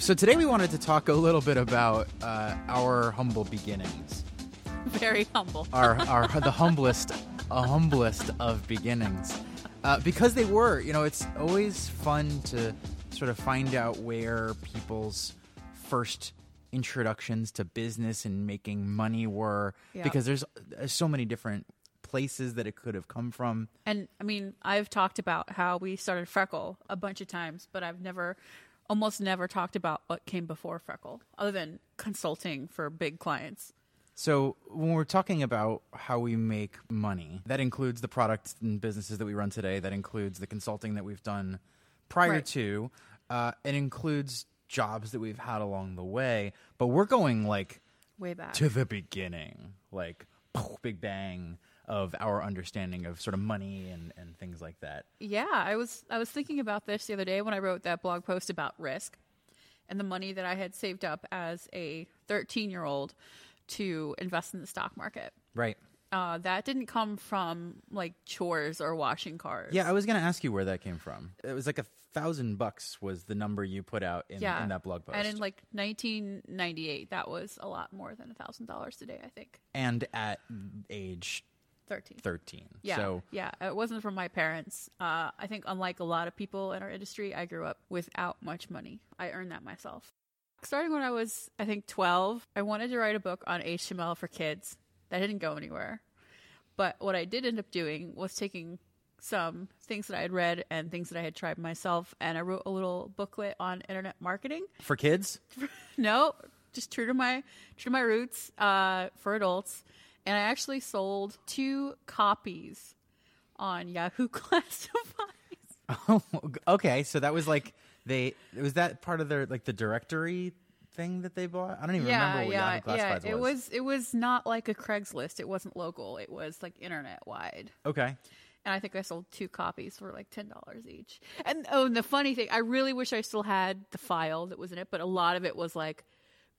So today we wanted to talk a little bit about uh, our humble beginnings. Very humble. Our, our the humblest, uh, humblest of beginnings, uh, because they were. You know, it's always fun to sort of find out where people's first introductions to business and making money were, Yeah. because there's uh, so many different places that it could have come from. And I mean, I've talked about how we started Freckle a bunch of times, but I've never, almost never talked about what came before Freckle, other than consulting for big clients. So when we're talking about how we make money, that includes the products and businesses that we run today. That includes the consulting that we've done prior Right. to. Uh, it includes jobs that we've had along the way. But we're going like Way back. to the beginning, like big bang of our understanding of sort of money and, and things like that. Yeah, I was I was thinking about this the other day when I wrote that blog post about risk and the money that I had saved up as a 13 year old to invest in the stock market. Right. Uh, that didn't come from like chores or washing cars. Yeah, I was going to ask you where that came from. It was like a thousand bucks was the number you put out in, yeah. in that blog post. And in like 1998, that was a lot more than a thousand dollars today. I think and at age 13. 13. Yeah, So yeah. It wasn't from my parents. Uh, I think, unlike a lot of people in our industry, I grew up without much money. I earned that myself. Starting when I was, I think, 12, I wanted to write a book on HTML for kids. That didn't go anywhere. But what I did end up doing was taking some things that I had read and things that I had tried myself, and I wrote a little booklet on internet marketing. for kids, no, just true to my true to my roots uh, for adults. And I actually sold two copies on Yahoo Classifieds. oh, okay. So that was like they was that part of their like the directory thing that they bought. I don't even yeah, remember what yeah, Yahoo yeah. Classifieds It was it was not like a Craigslist. It wasn't local. It was like internet wide. Okay. And I think I sold two copies for like ten dollars each. And oh, and the funny thing, I really wish I still had the file that was in it, but a lot of it was like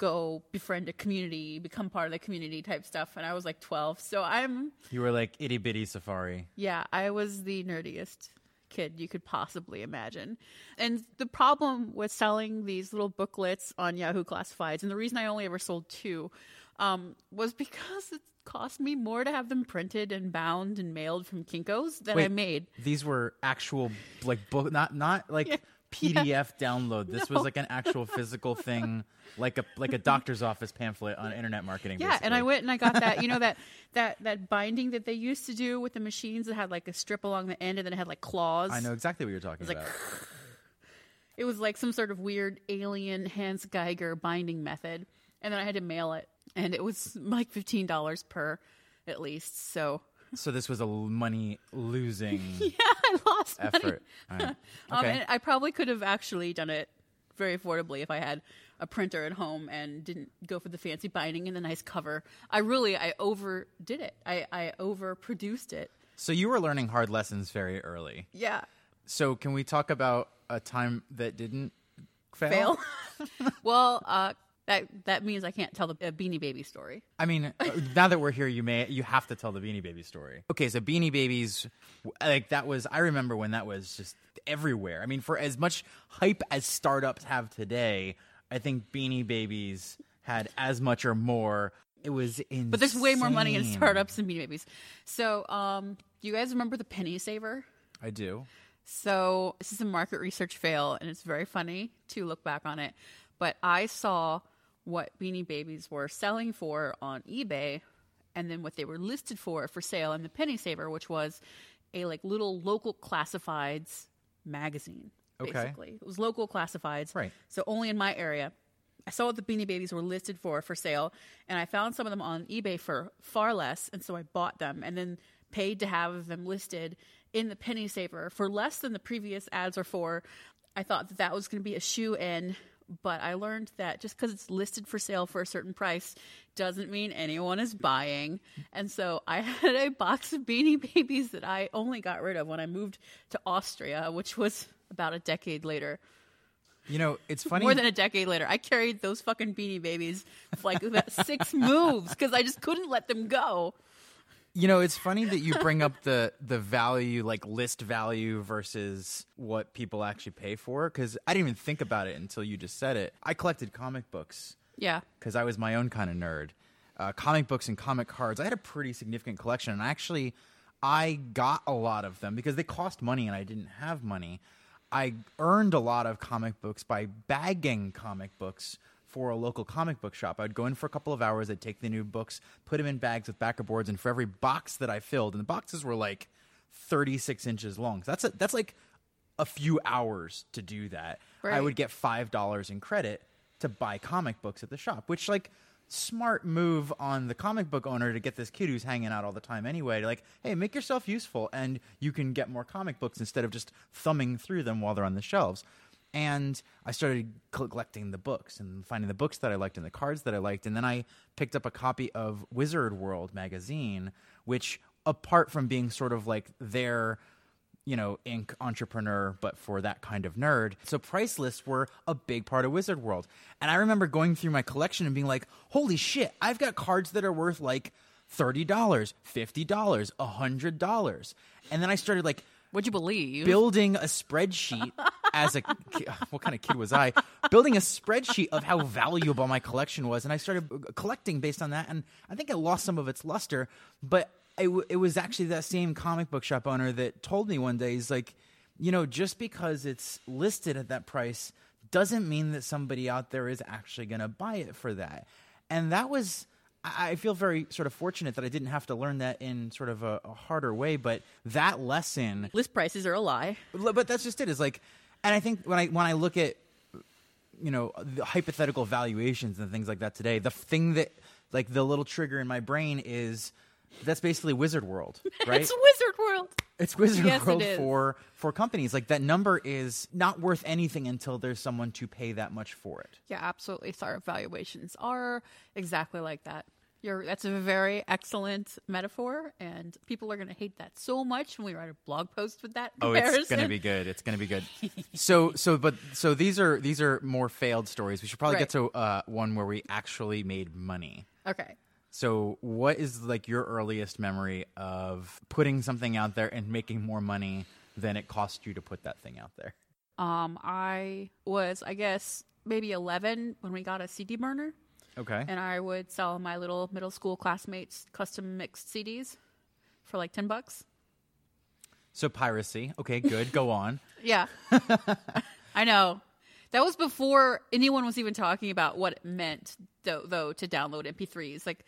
go befriend a community, become part of the community type stuff. And I was like twelve, so I'm You were like itty bitty safari. Yeah, I was the nerdiest kid you could possibly imagine. And the problem with selling these little booklets on Yahoo Classifieds, and the reason I only ever sold two, um, was because it cost me more to have them printed and bound and mailed from Kinko's than I made. These were actual like book, not not like PDF download. This was like an actual physical thing, like a like a doctor's office pamphlet on internet marketing. Yeah, and I went and I got that, you know that that that binding that they used to do with the machines that had like a strip along the end and then it had like claws. I know exactly what you're talking like, about. It was like some sort of weird alien Hans Geiger binding method. And then I had to mail it. And it was like $15 per at least. So, so this was a money losing yeah, I lost money. effort. All right. Um, Okay. I probably could have actually done it very affordably if I had a printer at home and didn't go for the fancy binding and the nice cover. I really, I overdid it. I, I overproduced it. so you were learning hard lessons very early. Yeah. So can we talk about a time that didn't fail? Fail. well, uh, that that means I can't tell the uh, Beanie Baby story. I mean, uh, now that we're here, you may you have to tell the Beanie Baby story. Okay, so Beanie Babies, like that was. I remember when that was just everywhere. I mean, for as much hype as startups have today, I think Beanie Babies had as much or more. It was insane. But there's way more money in startups than Beanie Babies. So, um, do you guys remember the penny saver? I do. So this is a market research fail, and it's very funny to look back on it. But I saw what Beanie Babies were selling for on eBay, and then what they were listed for for sale in the Penny Saver, which was a like little local classifieds magazine. Okay. Basically, it was local classifieds, Right. So only in my area. I saw what the Beanie Babies were listed for for sale, and I found some of them on eBay for far less, and so I bought them and then paid to have them listed in the Penny Saver for less than the previous ads are for. I thought that that was going to be a shoe in, but I learned that just because it's listed for sale for a certain price doesn't mean anyone is buying. And so I had a box of Beanie Babies that I only got rid of when I moved to Austria, which was about a decade later. You know, it's funny. More than a decade later, I carried those fucking Beanie Babies like about six moves because I just couldn't let them go. You know, it's funny that you bring up the the value, like list value versus what people actually pay for. Because I didn't even think about it until you just said it. I collected comic books Yeah. because I was my own kind of nerd. Uh, comic books and comic cards. I had a pretty significant collection, and actually, I got a lot of them because they cost money, and I didn't have money. I earned a lot of comic books by bagging comic books for a local comic book shop. I'd go in for a couple of hours. I'd take the new books, put them in bags with backer boards, and for every box that I filled, and the boxes were like 36 inches long. That's a, that's like a few hours to do that. I would get five dollars in credit to buy comic books at the shop, which like smart move on the comic book owner to get this kid who's hanging out all the time anyway. Like, hey, make yourself useful, and you can get more comic books instead of just thumbing through them while they're on the shelves. And I started collecting the books and finding the books that I liked and the cards that I liked. And then I picked up a copy of Wizard World magazine, which, apart from being sort of like their you know, Inc. entrepreneur, but for that kind of nerd. So price lists were a big part of Wizard World. And I remember going through my collection and being like, holy shit, I've got cards that are worth like $30, $50, $100. And then I started like What'd you believe? building a spreadsheet as a what kind of kid was I? Building a spreadsheet of how valuable my collection was, and I started uh, collecting based on that. And I think it lost some of its luster, but it, it was actually that same comic book shop owner that told me one day, he's like, you know, just because it's listed at that price doesn't mean that somebody out there is actually going to buy it for that. And that was. I feel very sort of fortunate that I didn't have to learn that in sort of a, a harder way, but that lesson List prices are a lie. But that's just it. Is like, and I think when I when I look at you know the hypothetical valuations and things like that today, the thing that like the little trigger in my brain is that's basically Wizard World, right? It's Wizard World. It's Wizard Yes, World is. for for companies. Like that number is not worth anything until there's someone to pay that much for it. Yeah, absolutely. Sorry, valuations are exactly like that. You're, that's a very excellent metaphor, and people are going to hate that so much when we write a blog post with that Oh, it's gonna be good. It's gonna be good. so, so, but so these are these are more failed stories. We should probably get to uh, one where we actually made money. Okay. So, what is like your earliest memory of putting something out there and making more money than it cost you to put that thing out there? Um, I was, I guess, maybe 11 when we got a CD burner, Okay. and I would sell my little middle school classmates custom mixed CDs for like 10 bucks. so piracy. Okay, good. Go on. Yeah. I know. That was before anyone was even talking about what it meant, though, though to download MP3s. Like,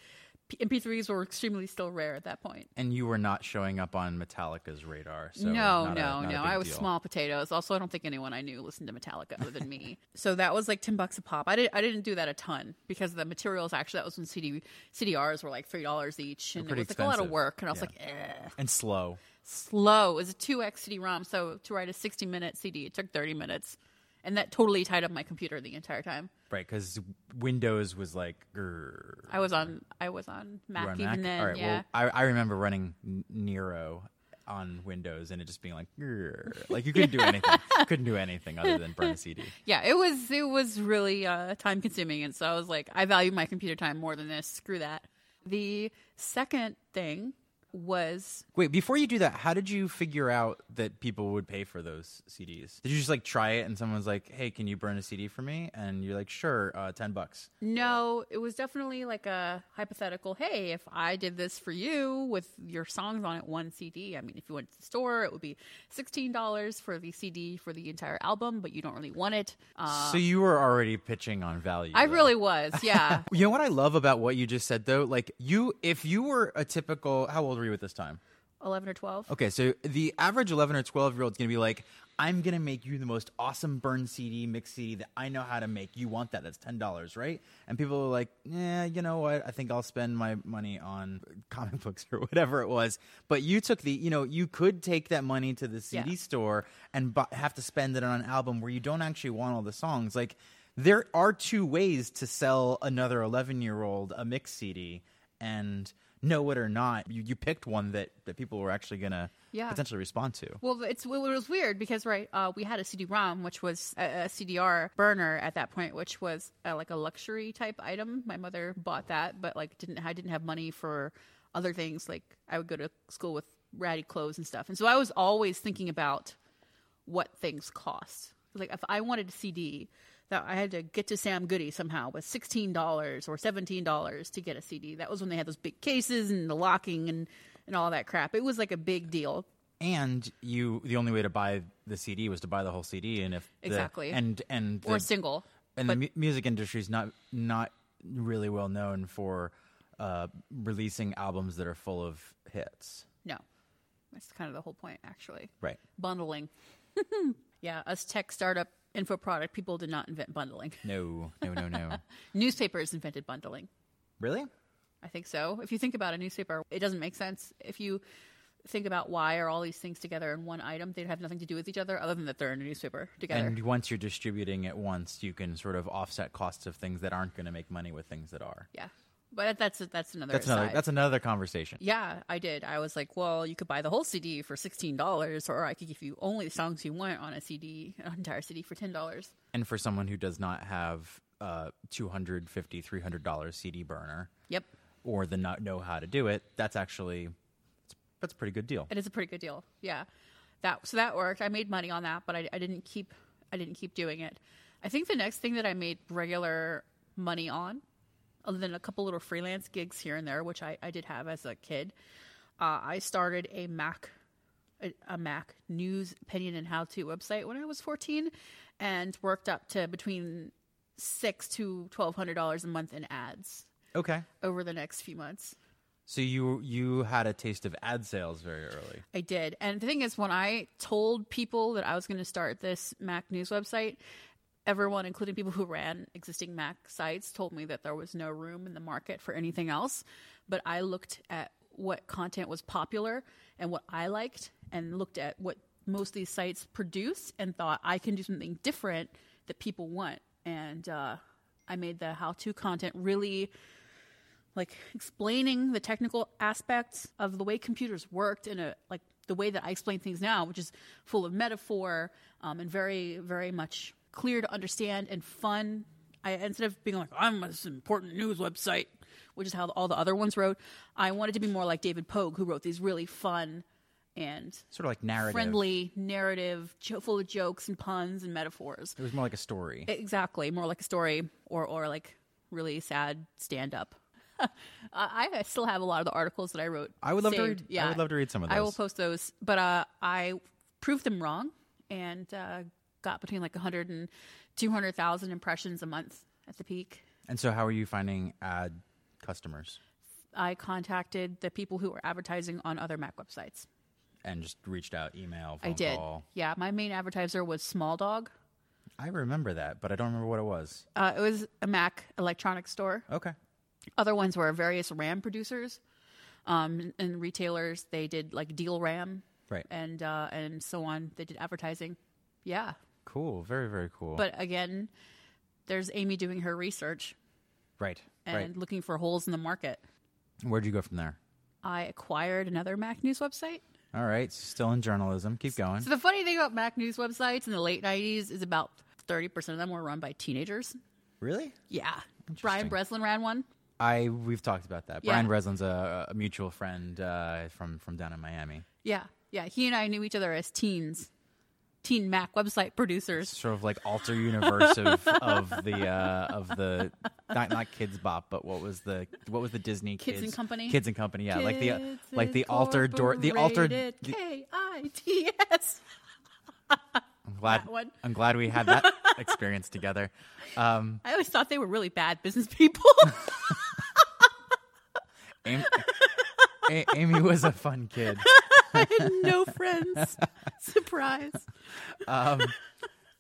MP3s were extremely still rare at that point. And you were not showing up on Metallica's radar. So no, no, a no. I was deal. small potatoes. Also, I don't think anyone I knew listened to Metallica other than me. so that was like ten bucks a pop. I didn't. I didn't do that a ton because the materials actually that was when CD CDRs were like three dollars each, and it was like a lot of work. And I was Yeah. like, eh. And slow. slow. It was a two X CD-ROM, so to write a sixty minute CD, it took thirty minutes, and that totally tied up my computer the entire time. Right, because Windows was like. grrr. I was on. I was on Mac on even Mac? then. All right. yeah. Well, I, I remember running Nero on Windows and it just being like, grrr. like you couldn't do anything. couldn't do anything other than burn a CD. yeah, it was it was really uh, time consuming, and so I was like, I value my computer time more than this. Screw that. The second thing was Wait, before you do that, how did you figure out that people would pay for those CDs? Did you just like try it and someone's like, "Hey, can you burn a CD for me?" And you're like, "Sure, uh, ten bucks." no, it was definitely like a hypothetical. Hey, if I did this for you with your songs on it, one CD. I mean, if you went to the store, it would be sixteen dollars for the CD for the entire album, but you don't really want it. Uh, so you were already pitching on value. I though. really was, yeah. You know what I love about what you just said though? Like you, if you were a typical, how old were you at this time? Eleven or twelve. Okay, so the average 11 or 12 year old is going to be like, I'm going to make you the most awesome burn CD, mix CD that I know how to make. You want that? That's $10, right? And people are like, yeah, you know what? I think I'll spend my money on comic books or whatever it was. But you took the, you know, you could take that money to the CD Yeah. store and bu- have to spend it on an album where you don't actually want all the songs. Like, there are two ways to sell another 11 year old a mix CD and know it or not. You, you picked one that, that people were actually going to Yeah. potentially respond to. Well, it's well, it was weird because right, uh, we had a CD-ROM, which was a, a CDR burner at that point, which was uh, like a luxury type item. My mother bought that, but like didn't I didn't have money for other things. Like I would go to school with ratty clothes and stuff, and so I was always thinking about what things cost. Like if I wanted a CD, that I had to get to Sam Goody somehow with sixteen dollars or seventeen dollars to get a CD. That was when they had those big cases and the locking and and all that crap. It was like a big deal. And you, the only way to buy the CD was to buy the whole CD, and if the- Exactly. and and or the, single. and but- the mu- music industry is not not really well known for uh, releasing albums that are full of hits. No, that's kind of the whole point, actually. Right. Bundling. yeah, us tech startup info product people did not invent bundling. No, no, no, no. Newspapers invented bundling. really? I think so. If you think about a newspaper, it doesn't make sense. If you think about why are all these things together in one item, they'd have nothing to do with each other other than that they're in a newspaper together. And once you're distributing it once, you can sort of offset costs of things that aren't going to make money with things that are. yeah, but that's that's another. That's another. aside. That's another conversation. Yeah, I did. I was like, well, you could buy the whole CD for sixteen dollars, or I could give you only the songs you want on a CD, an entire CD for ten dollars. And for someone who does not have uh, 250 $300 CD burner Yep, or the not know how to do it, that's actually it's, that's a pretty good deal. it is a pretty good deal. Yeah, that so that worked. I made money on that, but I, I didn't keep I didn't keep doing it. I think the next thing that I made regular money on, other than a couple little freelance gigs here and there, which I, I did have as a kid, uh, I started a Mac a, a Mac news opinion and how to website when I was 14 and worked up to between six to twelve hundred dollars a month in ads Okay. over the next few months. So you you had a taste of ad sales very early. I did. And the thing is, when I told people that I was going to start this Mac news website, everyone, including people who ran existing Mac sites, told me that there was no room in the market for anything else. But I looked at what content was popular and what I liked, and looked at what most of these sites produce, and thought I can do something different that people want. And uh, I made the how-to content really like explaining the technical aspects of the way computers worked in a like the way that I explain things now, which is full of metaphor um, and very very much clear to understand and fun. I instead of being like I'm this important news website, which is how all the other ones wrote, I wanted to be more like David Pogue, who wrote these really fun and Sort of like narrative. friendly narrative, full of jokes and puns and metaphors. It was more like a story. Exactly, more like a story or or like really sad stand up. I I still have a lot of the articles that I wrote. I would love to saved. read- I would love to read some of those. I will post those, but uh, I proved them wrong and uh, got between like 100 and 200,000 impressions a month at the peak. and so, how are you finding ad customers? I contacted the people who were advertising on other Mac websites. And just reached out, email, phone I did. call. Yeah, my main advertiser was Small Dog. I remember that, but I don't remember what it was. Uh, it was a Mac electronics store. Okay. Other ones were various RAM producers um, and retailers. They did like Deal RAM Right. and uh, and so on. They did advertising. Yeah, Cool. Very very cool. but again, there's Amy doing her research right. and right. looking for holes in the market. Where'd you go from there? I acquired another Mac News website. All right. Still in journalism. Keep going. So the funny thing about Mac News websites in the late '90s is about 30 percent of them were run by teenagers. Really? Yeah, Brian Breslin ran one. I we've talked about that. Yeah. Brian Breslin's a, a mutual friend uh, from from down in Miami. Yeah, yeah. He and I knew each other as teens, teen Mac website producers. Sort of like alter universe of, of the uh, of the not not Kidz Bop, but what was the what was the Disney Kids and Company? Kids and Company, yeah, like the like the altered door, the altered. Incorporated, K-I-T-S. I'm glad that one. I'm glad we had that experience together. Um, I always thought they were really bad business people. Amy, Amy was a fun kid. I had no friends. Surprise. Um,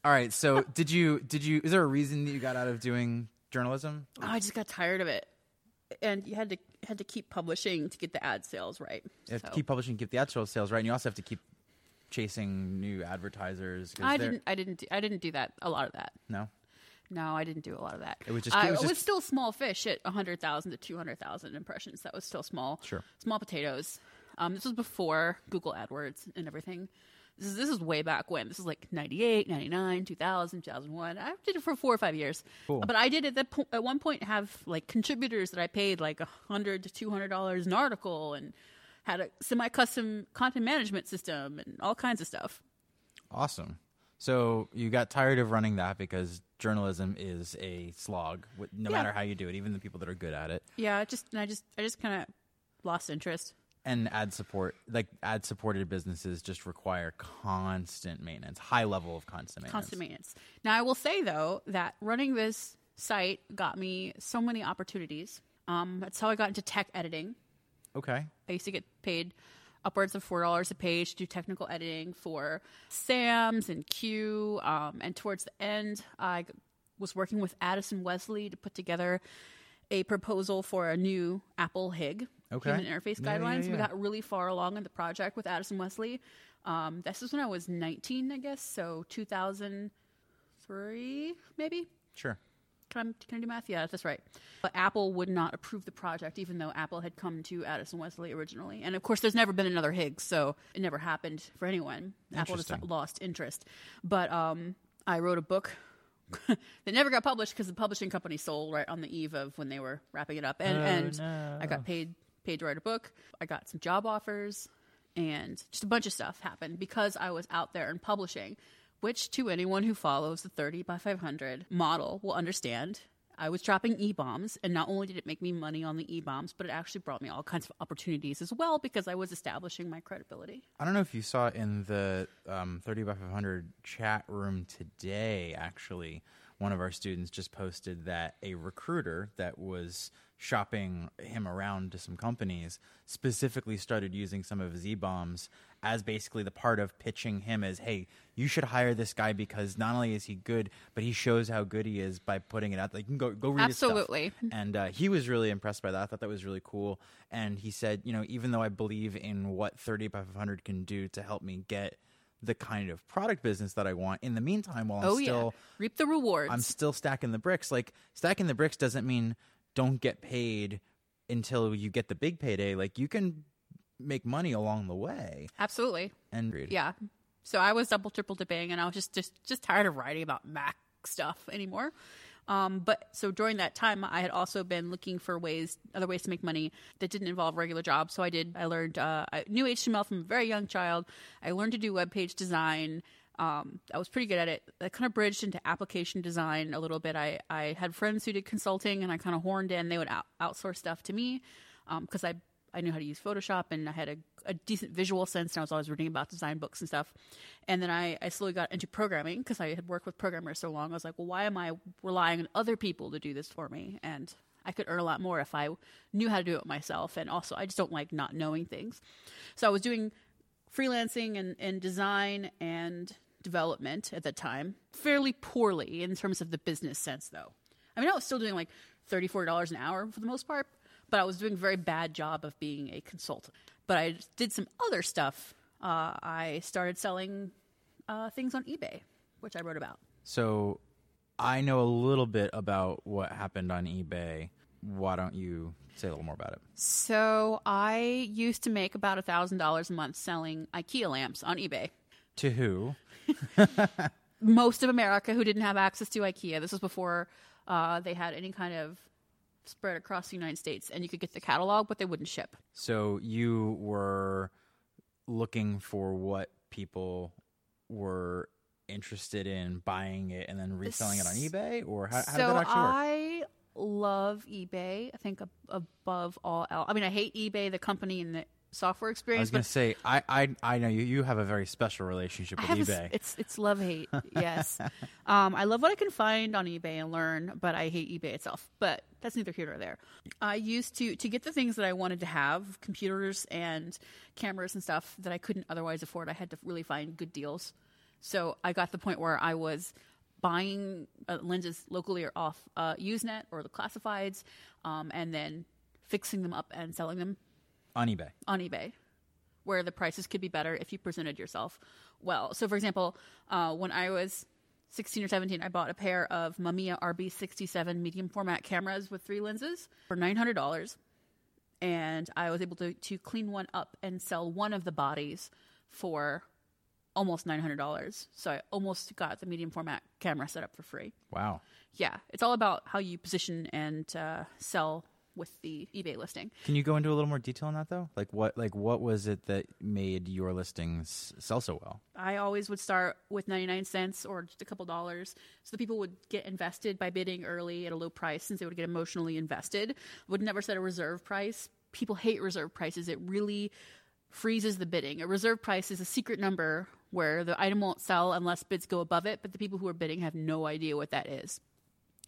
all right, so did you did you? Is there a reason that you got out of doing journalism? Oh, I just got tired of it, and you had to had to keep publishing to get the ad sales right. You have to keep publishing, keep the ad sales right, and you also have to keep chasing new advertisers. I they're- didn't. I didn't. Do, I didn't do that. A lot of that. No, No, I didn't do a lot of that. It was just- I, it was just- still small fish at 100,000 to 200,000 impressions. That was still small. Sure. Small potatoes. Um, this was before Google AdWords and everything. This is, this is way back when. This is like 98, 99, 2000, 2001. I did it for four or five years. Cool. But I did at, that po- at one point have like contributors that I paid like a 100 to $200 an article and had a semi custom content management system and all kinds of stuff. Awesome. So you got tired of running that because journalism is a slog, no Yeah. matter how you do it, even the people that are good at it. Yeah, I just, and I just, I just kind of lost interest. And ad support, like ad supported businesses, just require constant maintenance, high level of constant maintenance. constant maintenance. Now, I will say though that running this site got me so many opportunities. Um, that's how I got into tech editing. Okay. I used to get paid upwards of four dollars a page to do technical editing for Sams and Que. Um, and towards the end, i was working with Addison Wesley to put together a proposal for a new Apple HIG Okay. human interface Yeah, yeah, guidelines. We got really far along in the project with Addison Wesley. Um, this is when I was 19, I guess, so 2003, maybe. Sure. Can I, can I do math? Yeah, that's right. But Apple would not approve the project, even though Apple had come to Addison Wesley originally. And of course, there's never been another HIGs, so it never happened for anyone. Apple just lost interest. But um, I wrote a book that never got published because the publishing company sold right on the eve of when they were wrapping it up. And, Oh, and no. I got paid paid to write a book. I got some job offers, and just a bunch of stuff happened because I was out there and publishing. Which, to anyone who follows the 30 by 500 model, will understand. I was dropping e bombs, and not only did it make me money on the e bombs, but it actually brought me all kinds of opportunities as well because I was establishing my credibility. I don't know if you saw in the um, 30 by 500 chat room today, actually, one of our students just posted that a recruiter that was shopping him around to some companies specifically started using some of his e-bombs as basically the part of pitching him as, hey, you should hire this guy because not only is he good, but he shows how good he is by putting it out. Like, you can go, go read. Absolutely. And uh, he was really impressed by that. I thought that was really cool. And he said, you know, even though I believe in what 30 by 500 can do to help me get the kind of product business that I want, in the meantime, while I'm oh, still yeah. Reap the rewards. I'm still stacking the bricks. Like stacking the bricks doesn't mean don't get paid until you get the big payday. Like you can make money along the way. Absolutely. And Yeah. So I was double triple dipping, and I was just just just tired of writing about Mac stuff anymore. Um, but so during that time, I had also been looking for ways, other ways to make money that didn't involve regular jobs. So I did. I learned. Uh, I knew HTML from a very young child. I learned to do web page design. Um, I was pretty good at it. I kind of bridged into application design a little bit. I, I had friends who did consulting, and I kind of horned in. They would out- outsource stuff to me because I I knew how to use Photoshop and I had a, a decent visual sense and I was always reading about design books and stuff. And then I, I slowly got into programming because I had worked with programmers so long. I was like, well, why am I relying on other people to do this for me? And I could earn a lot more if I knew how to do it myself. And also, I just don't like not knowing things. So I was doing freelancing and, and design and development at the time fairly poorly in terms of the business sense, though. I mean, I was still doing like $34 an hour for the most part, but I was doing a very bad job of being a consultant. But I did some other stuff. Uh, I started selling uh, things on eBay, which I wrote about. So I know a little bit about what happened on eBay. Why don't you say a little more about it? So I used to make about a $1,000 a month selling IKEA lamps on eBay. To who? most of America who didn't have access to IKEA. This was before uh, they had any kind of spread across the United States, and you could get the catalog, but they wouldn't ship. So you were looking for what people were interested in buying it and then reselling it on eBay, or how, how so did that actually work? I love eBay. I think ab- above all else. I mean, I hate eBay, the company and the software experience. I was going to say, I, I, I know you. You have a very special relationship with have a eBay. it's it's love hate. Yes, um, I love what I can find on eBay and learn, but I hate eBay itself. But that's neither here nor there. I used to to get the things that I wanted to have, computers and cameras and stuff that I couldn't otherwise afford. I had to really find good deals. So I got to the point where I was buying uh, lenses locally or off uh, Usenet or the classifieds, um, and then fixing them up and selling them on eBay. on eBay, where the prices could be better if you presented yourself well. So, for example, uh, when I was 16 or 17, I bought a pair of Mamiya RB67 medium format cameras with three lenses for $900. And I was able to, to clean one up and sell one of the bodies for almost nine hundred dollars. So I almost got the medium format camera set up for free. Wow. Yeah, it's all about how you position and uh, sell with the eBay listing. Can you go into a little more detail on that though? Like what like what was it that made your listings sell so well? I always would start with 99 cents or just a couple dollars so the people would get invested by bidding early at a low price since they would get emotionally invested. Would never set a reserve price. People hate reserve prices. It really freezes the bidding. A reserve price is a secret number where the item won't sell unless bids go above it, but the people who are bidding have no idea what that is.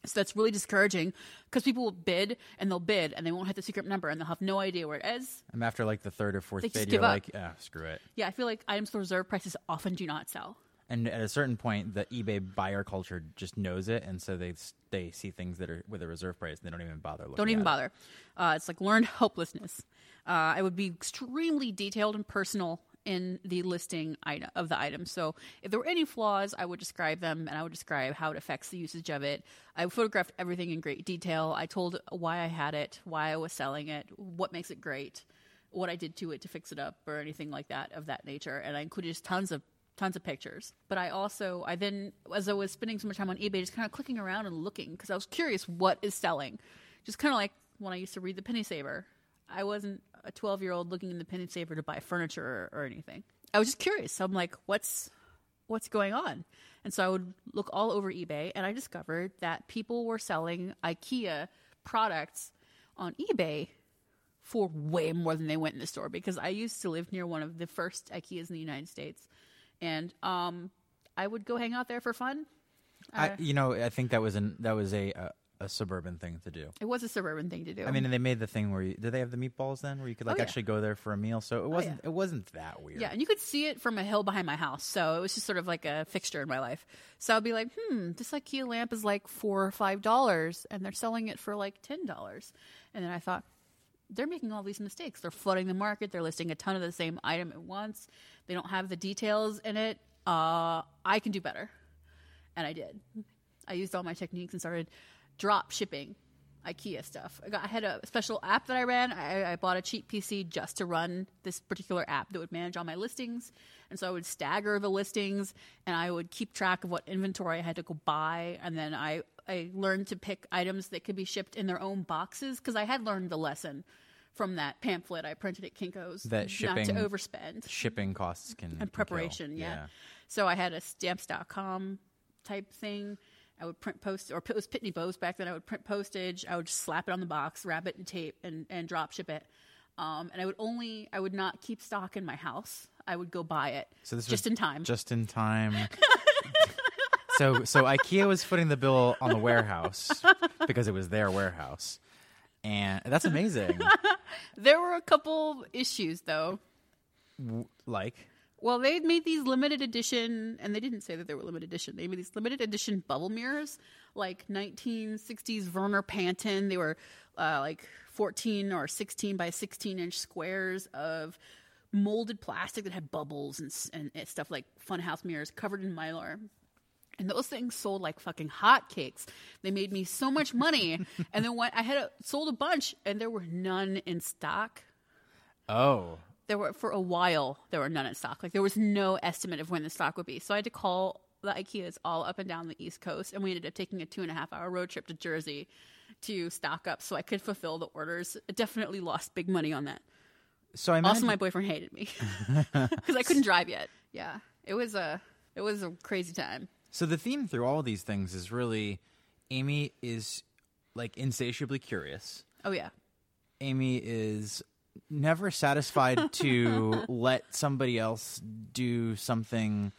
So that's really discouraging because people will bid and they'll bid and they won't hit the secret number and they'll have no idea where it is. And after like the third or fourth They bid, give you're up. like, ah, screw it. Yeah, I feel like items with reserve prices often do not sell. And at a certain point, the eBay buyer culture just knows it, and so they they see things that are with a reserve price, and they don't even bother looking. Don't even at it. bother. Uh, it's like learned helplessness. Uh, I would be extremely detailed and personal in the listing item of the item. So if there were any flaws, I would describe them and I would describe how it affects the usage of it. I photographed everything in great detail. I told why I had it, why I was selling it, what makes it great, what I did to it to fix it up, or anything like that of that nature. And I included just tons of tons of pictures. But I also I then as I was spending so much time on eBay, just kind of clicking around and looking because I was curious what is selling. Just kind of like when I used to read the Penny Saver. I wasn't a 12 year old looking in the Penny Saver to buy furniture or, or anything. I was just curious. So I'm like, what's what's going on? And so I would look all over eBay, and I discovered that people were selling IKEA products on eBay for way more than they went in the store because I used to live near one of the first IKEAs in the United States, and um, I would go hang out there for fun. I, Uh, you know, I think that was an that was a a, suburban thing to do. it was a suburban thing to do. I mean, and they made the thing where you, did they have the meatballs then, where you could like Oh, yeah. actually go there for a meal? So it wasn't yeah. it wasn't that weird. Yeah, and you could see it from a hill behind my house. So it was just sort of like a fixture in my life. So I'd be like, hmm, this IKEA lamp is like four or five dollars, and they're selling it for like ten dollars. And then I thought, they're making all these mistakes. They're flooding the market. They're listing a ton of the same item at once. They don't have the details in it. Uh, I can do better, and I did. I used all my techniques and started drop shipping IKEA stuff. I, got, I had a special app that I ran. I, I bought a cheap PC just to run this particular app that would manage all my listings. And so I would stagger the listings and I would keep track of what inventory I had to go buy. And then I, I learned to pick items that could be shipped in their own boxes because I had learned the lesson from that pamphlet I printed at Kinko's That not to overspend Shipping costs can can and preparation. Yeah. So I had a stamps.com type thing. I would print post, or it was Pitney Bowes back then. I would print postage. I would just slap it on the box, wrap it in tape, and, and drop ship it. Um, and I would only, I would not keep stock in my house. I would go buy it So this just in time. Just in time. so so IKEA was footing the bill on the warehouse because it was their warehouse, and that's amazing. there were a couple issues though. like Well, they made these limited edition, and they didn't say that they were limited edition. They made these limited edition bubble mirrors, like 1960s Verner Panton. They were uh, like 14 or 16 by 16 inch squares of molded plastic that had bubbles and, and, and stuff like funhouse mirrors covered in mylar. And those things sold like fucking hotcakes. They made me so much money. and then when I had a, sold a bunch, and there were none in stock oh there were for a while there were none in stock. Like there was no estimate of when the stock would be. So I had to call the IKEAs all up and down the East Coast, and we ended up taking a two and a half hour road trip to Jersey to stock up so I could fulfill the orders. I definitely lost big money on that. so I Also, my boyfriend hated me because I couldn't drive yet. Yeah, it was a it was a crazy time. so the theme through all of these things is really Amy is like insatiably curious. Oh yeah, Amy is never satisfied to let somebody else do something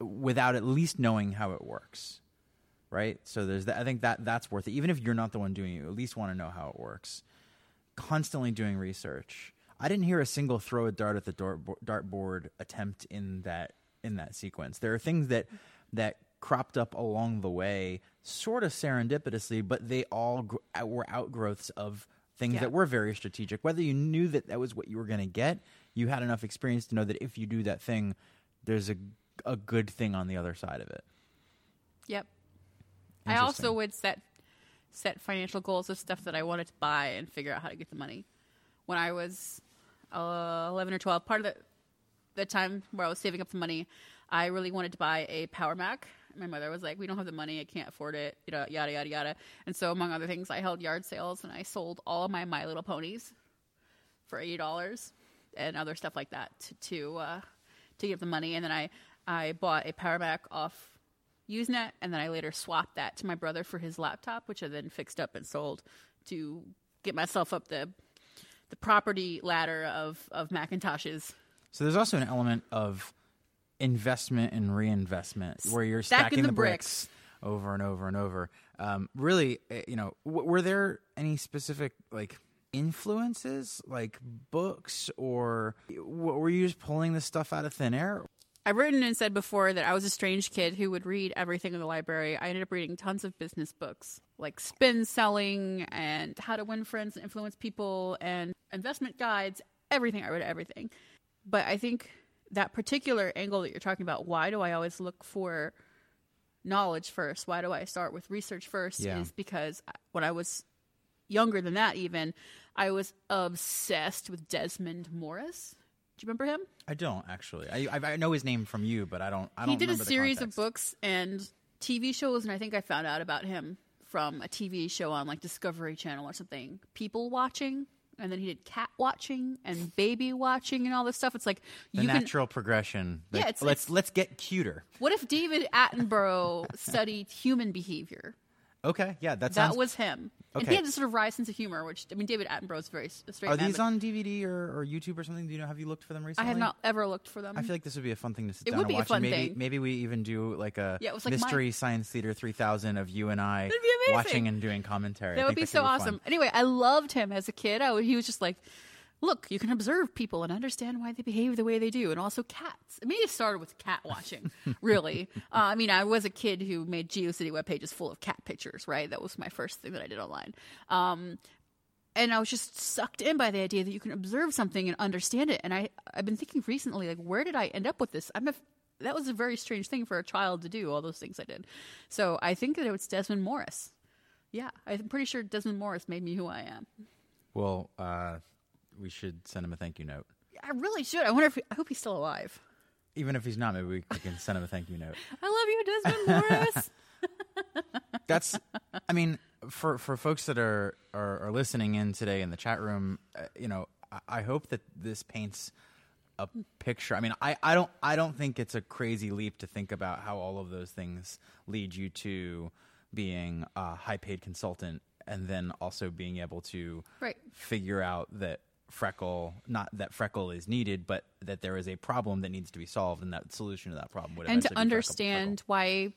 without at least knowing how it works. Right? So there's that I think that that's worth it. Even if you're not the one doing it, you at least want to know how it works. Constantly doing research. I didn't hear a single throw a dart at the dart dartboard attempt in that in that sequence. There are things that that cropped up along the way, sort of serendipitously, but they all gr- were outgrowths of things Yeah. that were very strategic. Whether you knew that that was what you were going to get, you had enough experience to know that if you do that thing, there's a a good thing on the other side of it. yep. I also would set set financial goals of stuff that I wanted to buy and figure out how to get the money. When I was uh, eleven or twelve, part of the the time where I was saving up the money, I really wanted to buy a Power Mac. My mother was like, "We don't have the money. I can't afford it." You know, yada yada yada. And so, among other things, I held yard sales and I sold all of my My Little Ponies for eighty dollars and other stuff like that to to, uh, to get the money. And then I I bought a Power Mac off Usenet, and then I later swapped that to my brother for his laptop, which I then fixed up and sold to get myself up the the property ladder of of Macintoshes. So there's also an element of investment and reinvestment where you're Stacking stacking, the the bricks. bricks. over and over and over. Um, really, eh, you know, w- were there any specific like influences, like books, or w- were you just pulling this stuff out of thin air? I've written and said before that I was a strange kid who would read everything in the library. I ended up reading tons of business books, like spin selling and how to win friends and influence people and investment guides, everything. I read everything. But I think that particular angle that you're talking about, why do I always look for knowledge first? Why do I start with research first? Yeah. Is because when I was younger than that, even, I was obsessed with Desmond Morris. Do you remember him? I don't actually. I, I know his name from you, but I don't. I don't. he did a series of books and TV shows, and I think I found out about him from a TV show on like Discovery Channel or something. People watching, and then he did cat watching and baby watching and all this stuff. It's like The you can. natural progression. Yeah, Like, it's- let's it's- let's get cuter. What if David Attenborough studied human behavior? Okay, yeah, that That was him. And Okay. he had this sort of wry sense of humor, which I mean, David Attenborough is very straight Are man. these on DVD or, or YouTube or something? Do you know? Have you looked for them recently? I have not ever looked for them. I feel like this would be a fun thing to sit It down would and be a watch. fun maybe thing. maybe we even do like a Yeah, like my- mystery science theater three thousand of you and I That'd be amazing. watching and doing commentary. That would be so fun. awesome. Anyway, I loved him as a kid. I, he was just like, look, you can observe people and understand why they behave the way they do, and also cats. I mean, it started with cat watching, really. Uh, I mean, I was a kid who made GeoCity web pages full of cat pictures, right? That was my first thing that I did online. Um, and I was just sucked in by the idea that you can observe something and understand it. And I, I've been thinking recently, like, where did I end up with this? I'm a, that was a very strange thing for a child to do, all those things I did. So I think that it was Desmond Morris. Yeah, I'm pretty sure Desmond Morris made me who I am. Well, uh, we should send him a thank you note. I really should. I wonder if I hope he's still alive. Even if he's not, maybe we, we can send him a thank you note. I love you, Desmond Morris. That's, I mean, for for folks that are are, are listening in today in the chat room, uh, you know, I, I hope that this paints a picture. I mean, I, I don't I don't think it's a crazy leap to think about how all of those things lead you to being a high paid consultant and then also being able to Right. figure out that freckle not that freckle is needed but that there is a problem that needs to be solved and that solution to that problem would and to be freckle- understand why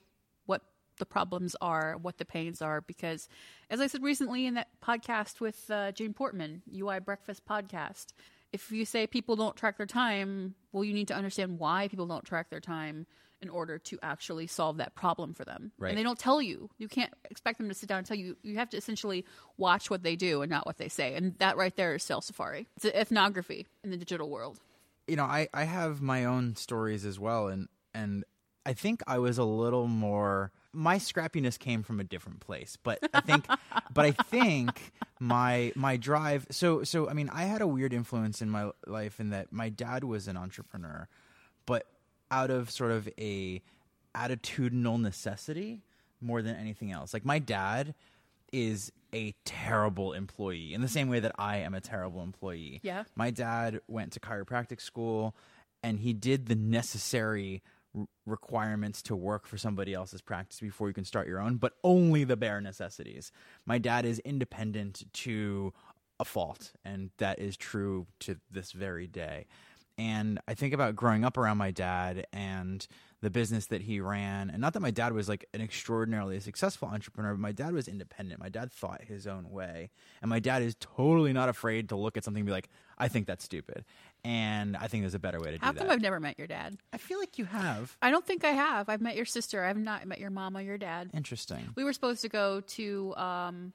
what the problems are, what the pains are, because as I said recently in that podcast with uh, Jane Portman, UI Breakfast podcast, if you say people don't track their time, well, you need to understand why people don't track their time in order to actually solve that problem for them. Right. And they don't tell you. You can't expect them to sit down and tell you. You have to essentially watch what they do and not what they say. And that right there is Sales Safari. It's an ethnography in the digital world. you know, I, I have my own stories as well, and and I think I was a little more. My scrappiness came from a different place, but I think, but I think my my drive. So so I mean, I had a weird influence in my life in that my dad was an entrepreneur, but out of sort of a attitudinal necessity more than anything else. Like my dad is a terrible employee in the same way that I am a terrible employee. Yeah. My dad went to chiropractic school and he did the necessary r- requirements to work for somebody else's practice before you can start your own, but only the bare necessities. My dad is independent to a fault, and that is true to this very day. And I think about growing up around my dad and the business that he ran. And not that my dad was like an extraordinarily successful entrepreneur, but my dad was independent. My dad thought his own way. And my dad is totally not afraid to look at something and be like, I think that's stupid. And I think there's a better way to How do come that. I've never met your dad? I feel like you have. I don't think I have. I've met your sister. I've not met your mom or your dad. Interesting. We were supposed to go to um,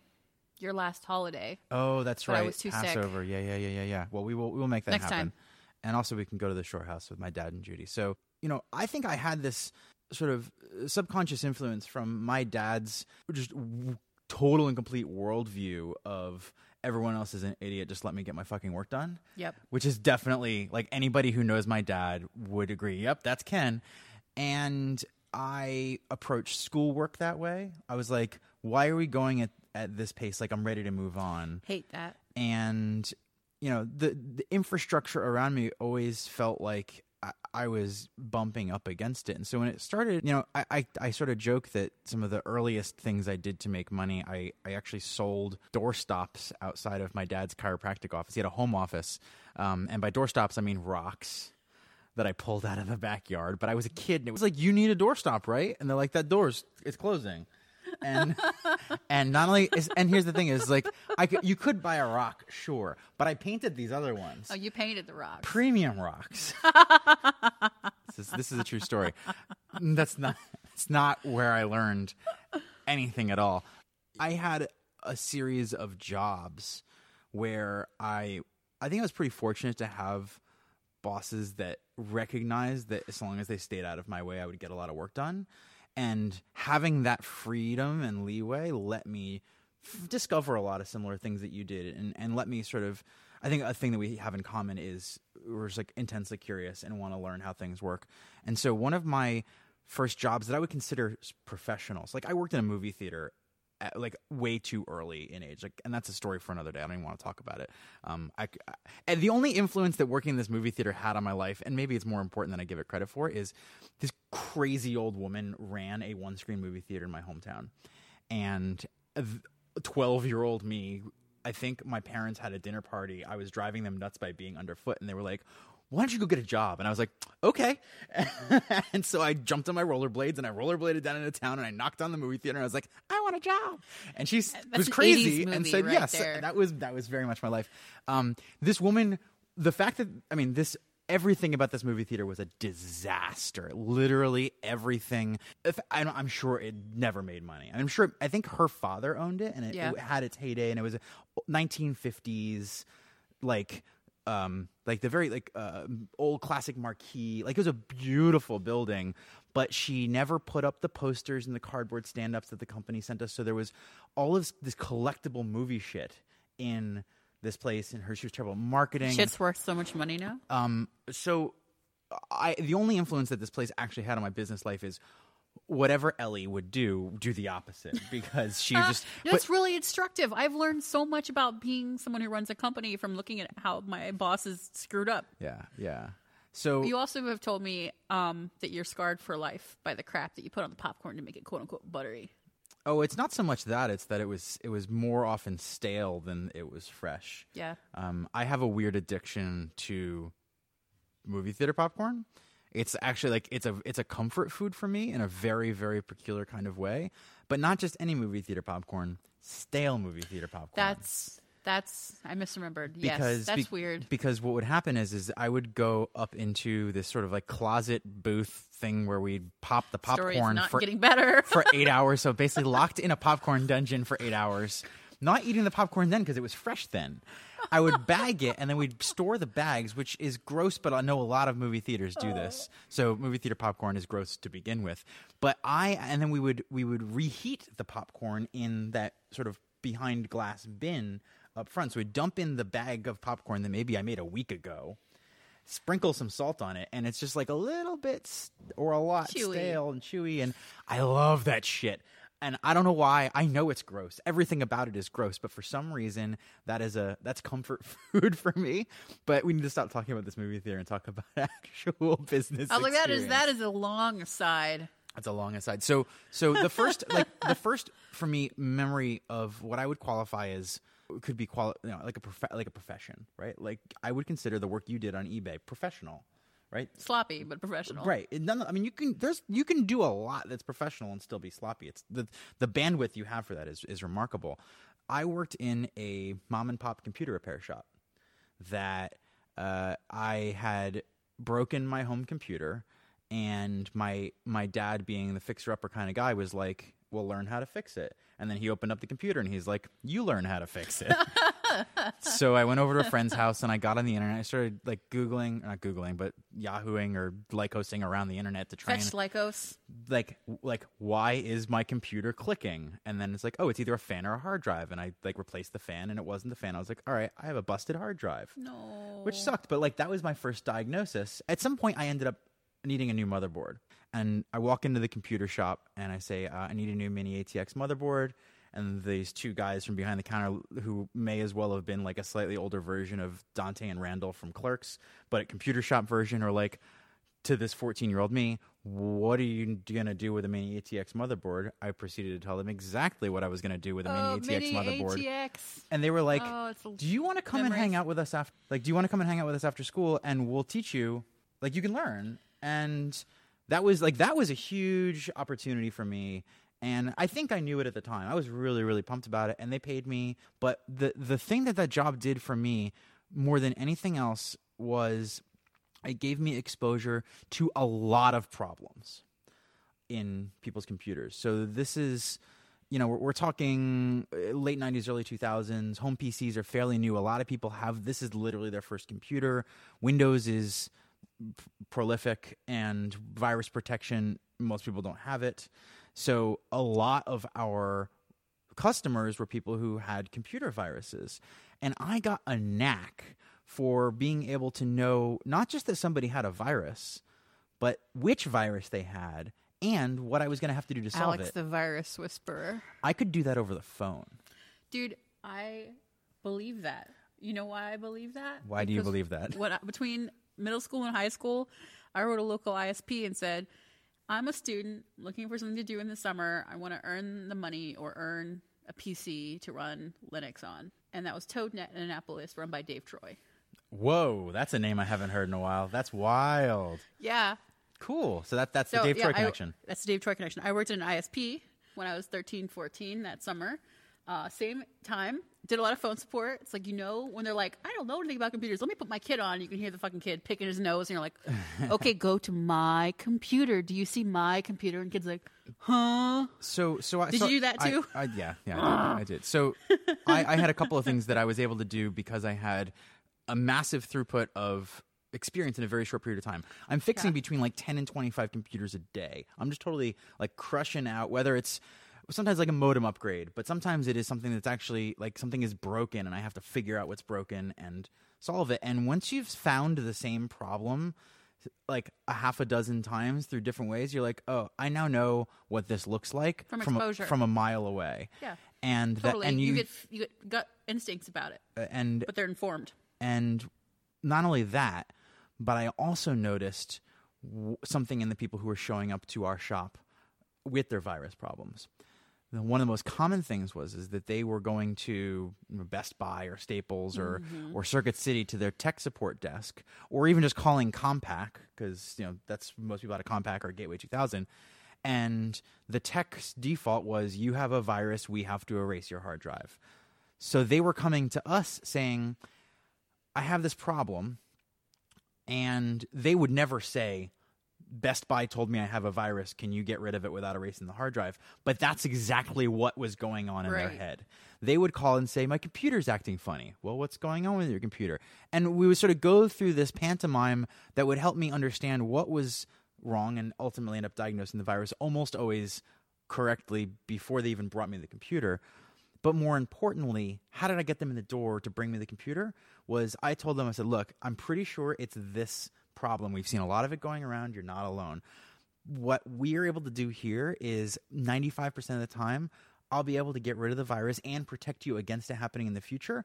your last holiday. Oh, that's But I right. was too sick. Passover. Yeah, yeah, yeah, yeah, yeah. Well, we will we will make that Next happen. time. And also we can go to the shore house with my dad and Judy. So, you know, I think I had this sort of uh, subconscious influence from my dad's just w- total and complete worldview of everyone else is an idiot. Just let me get my fucking work done. Yep. Which is definitely like anybody who knows my dad would agree. Yep, that's Ken. And I approached schoolwork that way. I was like, why are we going at, at this pace? Like, I'm ready to move on Hate that. and you know the the infrastructure around me always felt like I, was bumping up against it and so when it started you know I, I i sort of joke that some of the earliest things i did to make money i i actually sold doorstops outside of my dad's chiropractic office he had a home office um, and by doorstops i mean rocks that I pulled out of the backyard, but I was a kid and it was like, you need a doorstop, right? And they're like, that door's it's closing. And and not only is and here's the thing is like I could, you could buy a rock, sure, but I painted these other ones. Oh, you painted the rocks. Premium rocks. this, is, this is a true story. That's not it's not where I learned anything at all. I had a series of jobs where I I think I was pretty fortunate to have bosses that recognized that as long as they stayed out of my way, I would get a lot of work done. And having that freedom and leeway let me f- discover a lot of similar things that you did, and and let me sort of. I think a thing that we have in common is we're just like intensely curious and want to learn how things work. And so one of my first jobs that I would consider professionals, like I worked in a movie theater at, like way too early in age. Like and that's a story for another day. I don't even want to talk about it. Um I, I- and the only influence that working in this movie theater had on my life and maybe it's more important than i give it credit for is this crazy old woman ran a one screen movie theater in my hometown. And 12 year old me i think my parents had a dinner party. I was driving them nuts by being underfoot and they were like why don't you go get a job? And I was like, okay. and so I jumped on my rollerblades and I rollerbladed down into town and I knocked on the movie theater and I was like, I want a job. And she was crazy 80s and said right yes. there. That was that was very much my life. Um, this woman, the fact that I mean this. Everything about this movie theater was a disaster. Literally everything. If, I'm, I'm sure it never made money. I'm sure. I think her father owned it, and it, Yeah. it had its heyday, and it was 1950s like um like the very like uh, old classic marquee like it was a beautiful building but she never put up the posters and the cardboard stand-ups that the company sent us so there was all of this collectible movie shit in this place and her she was terrible marketing Shit's worth so much money now. um so i the only influence that this place actually had on my business life is whatever ellie would do do the opposite because she just but- really instructive. I've learned so much about being someone who runs a company from looking at how my boss is screwed up. yeah yeah so You also have told me um, that you're scarred for life by the crap that you put on the popcorn to make it "quote unquote" buttery. Oh, it's not so much that; it's that it was it was more often stale than it was fresh. Yeah. Um, I have a weird addiction to movie theater popcorn. It's actually like it's a it's a comfort food for me in a very very peculiar kind of way, but not just any movie theater popcorn. Stale movie theater popcorn. That's that's I misremembered. because yes, that's be- weird. Because what would happen is is I would go up into this sort of like closet booth thing where we'd pop the Story is popcorn not for getting better. for eight hours. So basically, locked in a popcorn dungeon for eight hours. Not eating the popcorn then because it was fresh then. I would bag it and then we'd store the bags, which is gross, but I know a lot of movie theaters do this. Oh. So movie theater popcorn is gross to begin with. But I and then we would we would reheat the popcorn in that sort of behind glass bin up front. So we'd dump in the bag of popcorn that maybe I made a week ago sprinkle some salt on it and it's just like a little bit s- or a lot Chewy. stale and chewy and i love that shit and i don't know why i know it's gross everything about it is gross but for some reason that is a that's comfort food for me but we need to stop talking about this movie theater and talk about actual business I was like, that is that is a long aside. That's a long aside. So, so the first, like the first for me memory of what I would qualify as could be quali- you know, like a prof- like a profession, right? Like I would consider the work you did on eBay professional, right? Sloppy but professional. Right. None, I mean, you can there's you can do a lot that's professional and still be sloppy. It's the the bandwidth you have for that is is remarkable. I worked in a mom and pop computer repair shop that uh, I had broken my home computer, and my my dad, being the fixer upper kind of guy, was like, "We'll learn how to fix it." And then he opened up the computer and he's like, "You learn how to fix it." so I went over to a friend's house and I got on the internet. I started like Googling, not Googling, but Yahooing or Lycosing around the internet to try Fetch and Lycos. like like why is my computer clicking and then it's like oh it's either a fan or a hard drive and i like replaced the fan and it wasn't the fan i was like all right i have a busted hard drive No. which sucked but like that was my first diagnosis at some point i ended up needing a new motherboard and i walk into the computer shop and i say uh, i need a new mini atx motherboard and these two guys from behind the counter who may as well have been like a slightly older version of dante and randall from clerks but a computer shop version or like to this 14 year old me, what are you going to do with a mini ATX motherboard? I proceeded to tell them exactly what I was going to do with a Oh, mini ATX mini motherboard. ATX. And they were like, Oh, "Do you want to come and hang out with us after like do you want to come and hang out with us after school and we'll teach you like you can learn." And that was like that was a huge opportunity for me. And I think I knew it at the time. I was really really pumped about it and they paid me, but the the thing that that job did for me more than anything else was it gave me exposure to a lot of problems in people's computers. So this is, you know, we're, we're talking uh, late 90s, early 2000s. Home PCs are fairly new. A lot of people have this is literally their first computer. Windows is p- prolific and virus protection, most people don't have it. So a lot of our customers were people who had computer viruses. And I got a knack for being able to know not just that somebody had a virus, but which virus they had and what I was going to have to do to solve it. Alex it. the virus whisperer. I could do that over the phone. Dude, I believe that. You know why I believe that? Why do you believe that? I, between middle school and high school, I wrote a local ISP and said, "I'm a student looking for something to do in the summer. I want to earn the money or earn a PC to run Linux on." And that was ToadNet in Annapolis, run by Dave Troy. Whoa, that's a name I haven't heard in a while. That's wild. Yeah. Cool. So that that's So, the Dave yeah, Troy I- connection. that's the Dave Troy connection. I worked in an ISP when I was 13, 14 that summer. Uh, same time, did a lot of phone support. It's like, you know, when they're like, I don't know anything about computers. Let me put my kid on. You can hear the fucking kid picking his nose, and you're like, okay, go to my computer. Do you see my computer? And kid's like, huh? So, so I, Did so you do that I- too? I, yeah, yeah, I did. I did. So, I, I had a couple of things that I was able to do because I had a massive throughput of experience in a very short period of time. I'm fixing Yeah. between like 10 and 25 computers a day. I'm just totally like crushing out whether it's sometimes like a modem upgrade, but sometimes it is something that's actually like something is broken and I have to figure out what's broken and solve it. And once you've found the same problem like a half a dozen times through different ways, you're like, oh, I now know what this looks like From a, exposure. from a mile away. Yeah. and Totally. that and you, you, get you get gut instincts about it, uh, and but they're informed. and not only that, but I also noticed w- something in the people who were showing up to our shop with their virus problems. One of the most common things was is that they were going to Best Buy or Staples or mm-hmm. or Circuit City to their tech support desk, or even just calling Compaq because you know that's most people at a Compaq or Gateway 2000. And the tech's default was you have a virus, we have to erase your hard drive. So they were coming to us saying, I have this problem, and they would never say, Best Buy told me I have a virus. Can you get rid of it without erasing the hard drive? But that's exactly what was going on in their head. They would call and say, My computer's acting funny. Well, what's going on with your computer? And we would sort of go through this pantomime that would help me understand what was wrong and ultimately end up diagnosing the virus almost always correctly before they even brought me the computer. But more importantly, how did I get them in the door to bring me the computer? Was I told them, I said, look, I'm pretty sure it's this problem. We've seen a lot of it going around. You're not alone. What we are able to do here is 95% of the time, I'll be able to get rid of the virus and protect you against it happening in the future.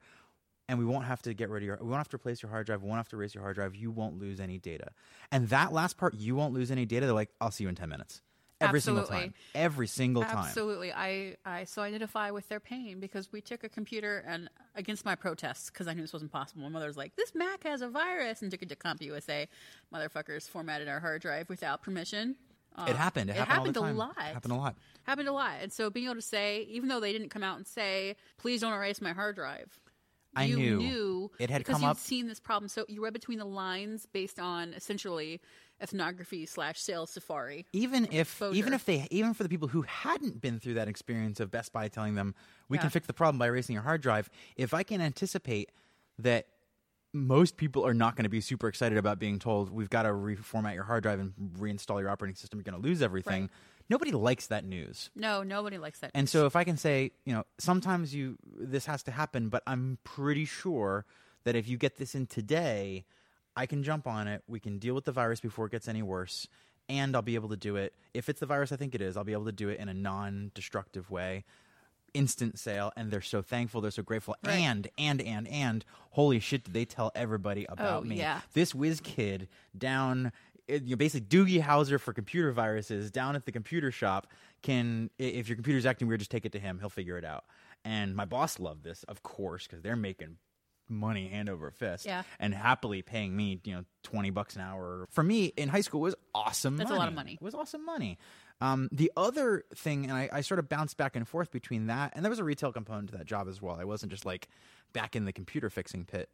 And we won't have to get rid of your, we won't have to replace your hard drive. We won't have to erase your hard drive. You won't lose any data. And that last part, you won't lose any data. They're like, I'll see you in 10 minutes. Every single time. Every single time. Absolutely. I, I so identify with their pain because we took a computer and against my protests because I knew this wasn't possible. My mother's like, "This Mac has a virus," and took it to CompUSA. Motherfuckers formatted our hard drive without permission. Uh, It happened. It, it happened, happened a lot. Happened a lot. Happened a lot. And so being able to say, even though they didn't come out and say, "Please don't erase my hard drive," I you knew. It had because come you'd up- seen this problem. So you read between the lines based on essentially ethnography slash sales safari. even if even if they even for the people who hadn't been through that experience of Best Buy telling them we Yeah. can fix the problem by erasing your hard drive, if I can anticipate that most people are not going to be super excited about being told we've got to reformat your hard drive and reinstall your operating system, you're going to lose everything. Right. Nobody likes that news. No, nobody likes that. And so if I can say, you know, sometimes you this has to happen, but I'm pretty sure that if you get this in today, I can jump on it. We can deal with the virus before it gets any worse, and I'll be able to do it. If it's the virus I think it is, I'll be able to do it in a non-destructive way. Instant sale, and they're so thankful, they're so grateful, Right. and and and and holy shit, did they tell everybody about Oh, me? yeah. This whiz kid down, uh, you know, basically Doogie Howser for computer viruses down at the computer shop can, if your computer's acting weird, just take it to him. He'll figure it out. And my boss loved this, of course, because they're making money hand over fist Yeah. and happily paying me, you know, 20 bucks an hour. For me in high school was awesome That's a lot of money. It was awesome money. Um, the other thing, and I, I sort of bounced back and forth between that, and there was a retail component to that job as well. I wasn't just like back in the computer fixing pit,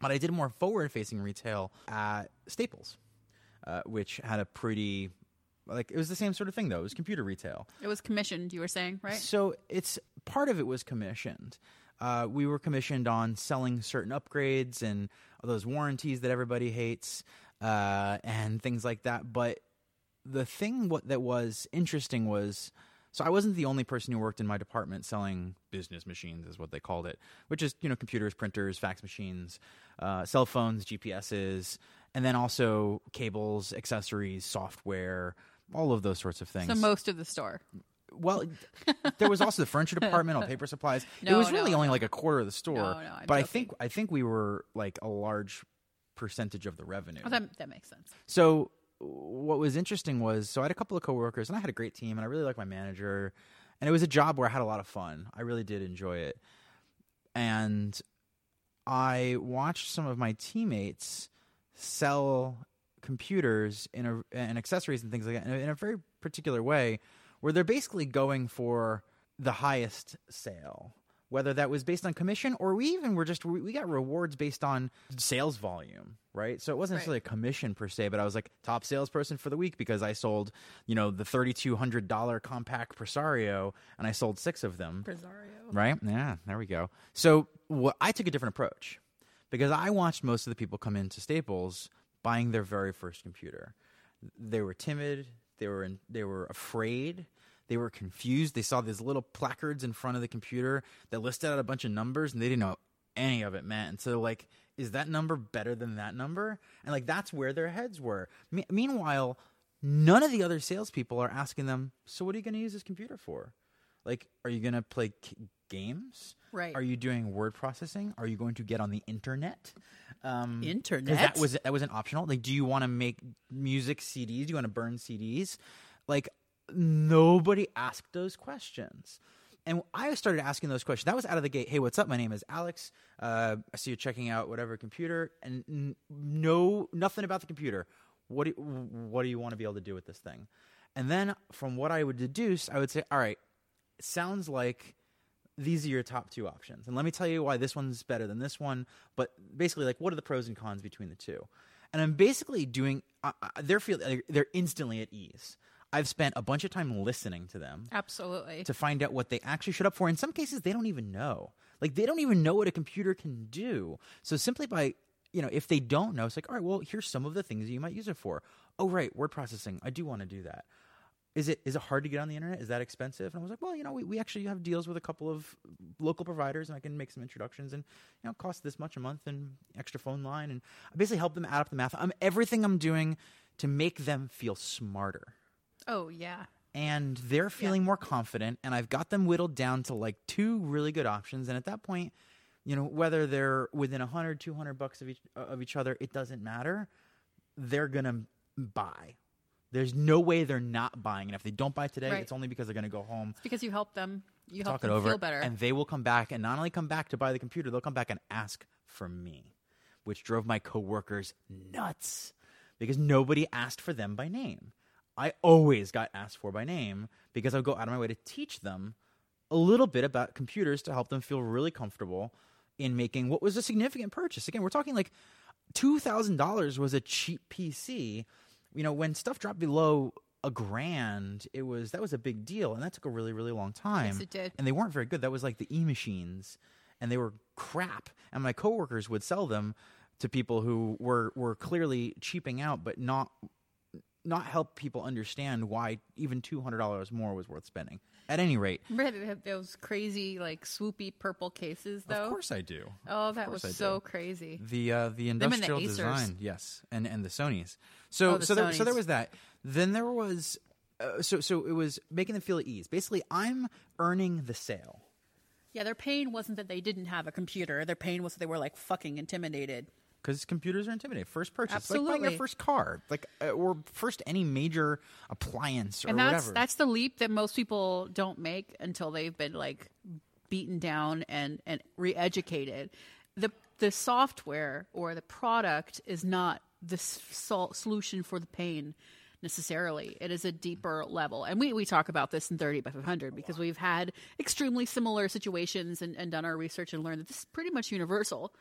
but I did more forward facing retail at Staples, uh, which had a pretty, like, it was the same sort of thing though. It was computer retail. it was commissioned. You were saying right? So it's part of it was commissioned. Uh, we were commissioned on selling certain upgrades and those warranties that everybody hates uh, and things like that. But the thing what that was interesting was so I wasn't the only person who worked in my department selling business machines, is what they called it, which is you know computers, printers, fax machines, uh, cell phones, GPSs, and then also cables, accessories, software, all of those sorts of things So most of the store. Well, there was also the furniture department, all paper supplies. it No, was really no, only no. like a quarter of the store. No, no, I'm but I think I think we were like a large percentage of the revenue. Oh, that that makes sense. So what was interesting was so I had a couple of coworkers and I had a great team and I really liked my manager and it was a job where I had a lot of fun. I really did enjoy it. And I watched some of my teammates sell computers in a, and accessories and things like that in a, in a very particular way where they're basically going for the highest sale whether that was based on commission or we even were just we got rewards based on sales volume right so it wasn't Right. necessarily a commission per se but i was like top salesperson for the week because i sold you know the $3200 Compaq presario and i sold six of them Presario. right? Yeah, there we go. So what I took a different approach because I watched most of the people come into Staples buying their very first computer. They were timid. They were in, they were afraid. They were confused. They saw these little placards in front of the computer that listed out a bunch of numbers, and they didn't know any of it meant. And so, like, is that number better than that number? And like, that's where their heads were. Me- meanwhile, none of the other salespeople are asking them. So, what are you going to use this computer for? Like, are you going to play k- games? Right. Are you doing word processing? Are you going to get on the internet? Um, 'cause Internet? That was that wasn't optional. Like, do you want to make music CDs? Do you want to burn CDs? Like, nobody asked those questions. And I started asking those questions. That was out of the gate. Hey, what's up? My name is Alex. Uh, I see you're checking out whatever computer, and n- no, nothing about the computer. What do you, what do you want to be able to do with this thing? And then from what I would deduce, I would say, all right, sounds like these are your top two options. And let me tell you why this one's better than this one. But basically, like, what are the pros and cons between the two? And I'm basically doing. Uh, they're feel they're instantly at ease. I've spent a bunch of time listening to them Absolutely. to find out what they actually showed up for. In some cases, they don't even know. Like they don't even know what a computer can do. So simply by you know, if they don't know, it's like, all right, well, here's some of the things you might use it for. Oh, right, word processing. I do want to do that. Is it is it hard to get on the internet? Is that expensive? And I was like, well, you know, we, we actually have deals with a couple of local providers, and I can make some introductions, and you know, cost this much a month and extra phone line, and I basically help them add up the math. I'm everything I'm doing to make them feel smarter oh yeah. and they're feeling more confident and i've got them whittled down to like two really good options and at that point you know whether they're within 100 200 bucks of each of each other it doesn't matter they're gonna buy there's no way they're not buying and if they don't buy today Right. it's only because they're gonna go home It's because you help them. You help talk it them over feel better. and they will come back and not only come back to buy the computer they'll come back and ask for me which drove my coworkers nuts because nobody asked for them by name i always got asked for by name because i would go out of my way to teach them a little bit about computers to help them feel really comfortable in making what was a significant purchase again we're talking like $2000 was a cheap pc you know, when stuff dropped below a grand, it was that was a big deal, and that took a really really long time. Yes, it did. And they weren't very good. That was like the e machines, and they were crap. And my coworkers would sell them to people who were were clearly cheaping out, but not not help people understand why even two hundred dollars more was worth spending. At any rate, had those crazy like swoopy purple cases though? of course I do. Oh, that was so crazy. the uh, the the industrial Acers. design, yes, and and the Sony's. So Oh, the so there, so there was that. Then there was uh, so so it was making them feel at ease. Basically, I'm earning the sale. Yeah, their pain wasn't that they didn't have a computer. Their pain was that they were like fucking intimidated. Because computers are intimidating. First purchase, Absolutely. like buying your first car, like uh, or first any major appliance or and that's whatever. that's the leap that most people don't make until they've been like beaten down and and re-educated the the software or the product is not the sol- solution for the pain necessarily it is a deeper level and we, we talk about this in 30 by 500 because we've had extremely similar situations and, and done our research and learned that this is pretty much universal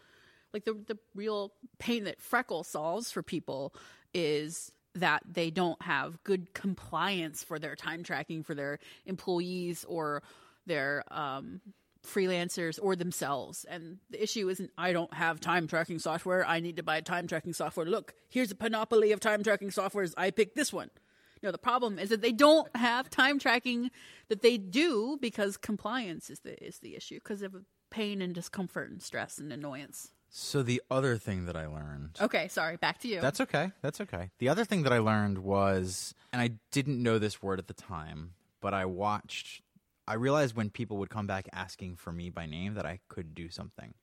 like the the real pain that freckle solves for people is that they don't have good compliance for their time tracking for their employees or their um, freelancers or themselves. And the issue isn't I don't have time tracking software. I need to buy time tracking software. Look, here's a panoply of time tracking softwares. I picked this one. No, the problem is that they don't have time tracking that they do because compliance is the is the issue because of pain and discomfort and stress and annoyance. So the other thing that I learned. Okay, sorry. Back to you. That's okay. That's okay. The other thing that I learned was, and I didn't know this word at the time, but I watched. I realized when people would come back asking for me by name that I could do something,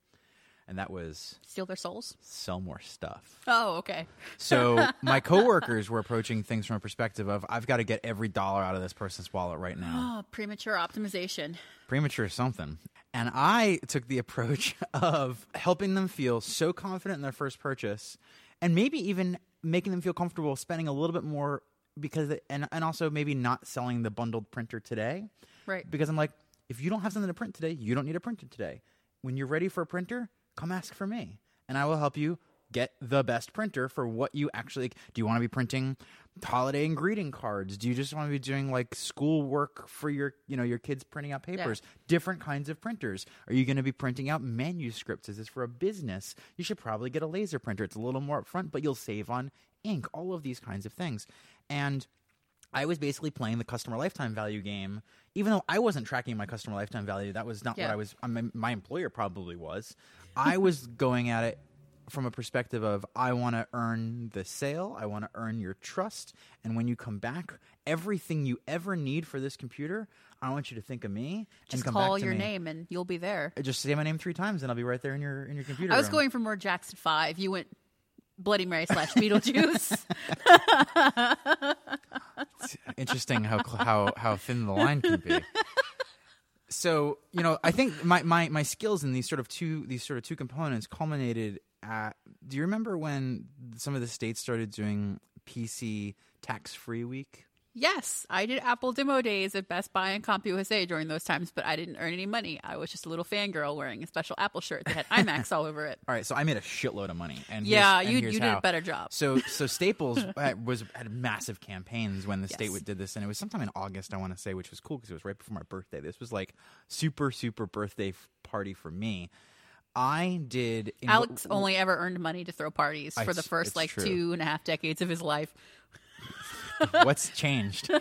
and that was steal their souls. sell more stuff. Oh, okay. So my coworkers were approaching things from a perspective of I've got to get every dollar out of this person's wallet right now. Oh, premature optimization. Premature something. And I took the approach of helping them feel so confident in their first purchase and maybe even making them feel comfortable spending a little bit more because and and also maybe not selling the bundled printer today. Right. Because I'm like if you don't have something to print today, you don't need a printer today. When you're ready for a printer, come ask for me and I will help you get the best printer for what you actually do you want to be printing holiday and greeting cards? Do you just want to be doing like school work for your you know your kids printing out papers? Different kinds of printers. Are you going to be printing out manuscripts? Is this for a business? You should probably get a laser printer. It's a little more upfront but you'll save on ink all of these kinds of things. And I was basically playing the customer lifetime value game, even though I wasn't tracking my customer lifetime value. That was not what I was. I mean, my employer probably was. I was going at it from a perspective of I want to earn the sale, I want to earn your trust, and when you come back, everything you ever need for this computer, I want you to think of me Just and come call back to your me. name and you'll be there. Uh, just say my name three times, and I'll be right there in your in your computer. I was room. going for more Jackson 5. You went Bloody Mary slash Beetlejuice. interesting how how how thin the line can be. So you know, I think my, my my skills in these sort of two these sort of two components culminated Do you remember when some of the states started doing PC tax free week? yes, I did Apple demo days at Best Buy and CompUSA during those times, but I didn't earn any money. I was just a little fangirl wearing a special Apple shirt that had iMacs all over it. All right, so I made a shitload of money, and Yeah, and you- you did a better job. So so Staples had- was had massive campaigns when the state Yes. would- did this, and it was sometime in August, I want to say, which was cool because it was right before my birthday. This was like super super birthday party for me. I did in Alex only ever earned money to throw parties for the it's first like true. two and a half decades of his life. what's changed.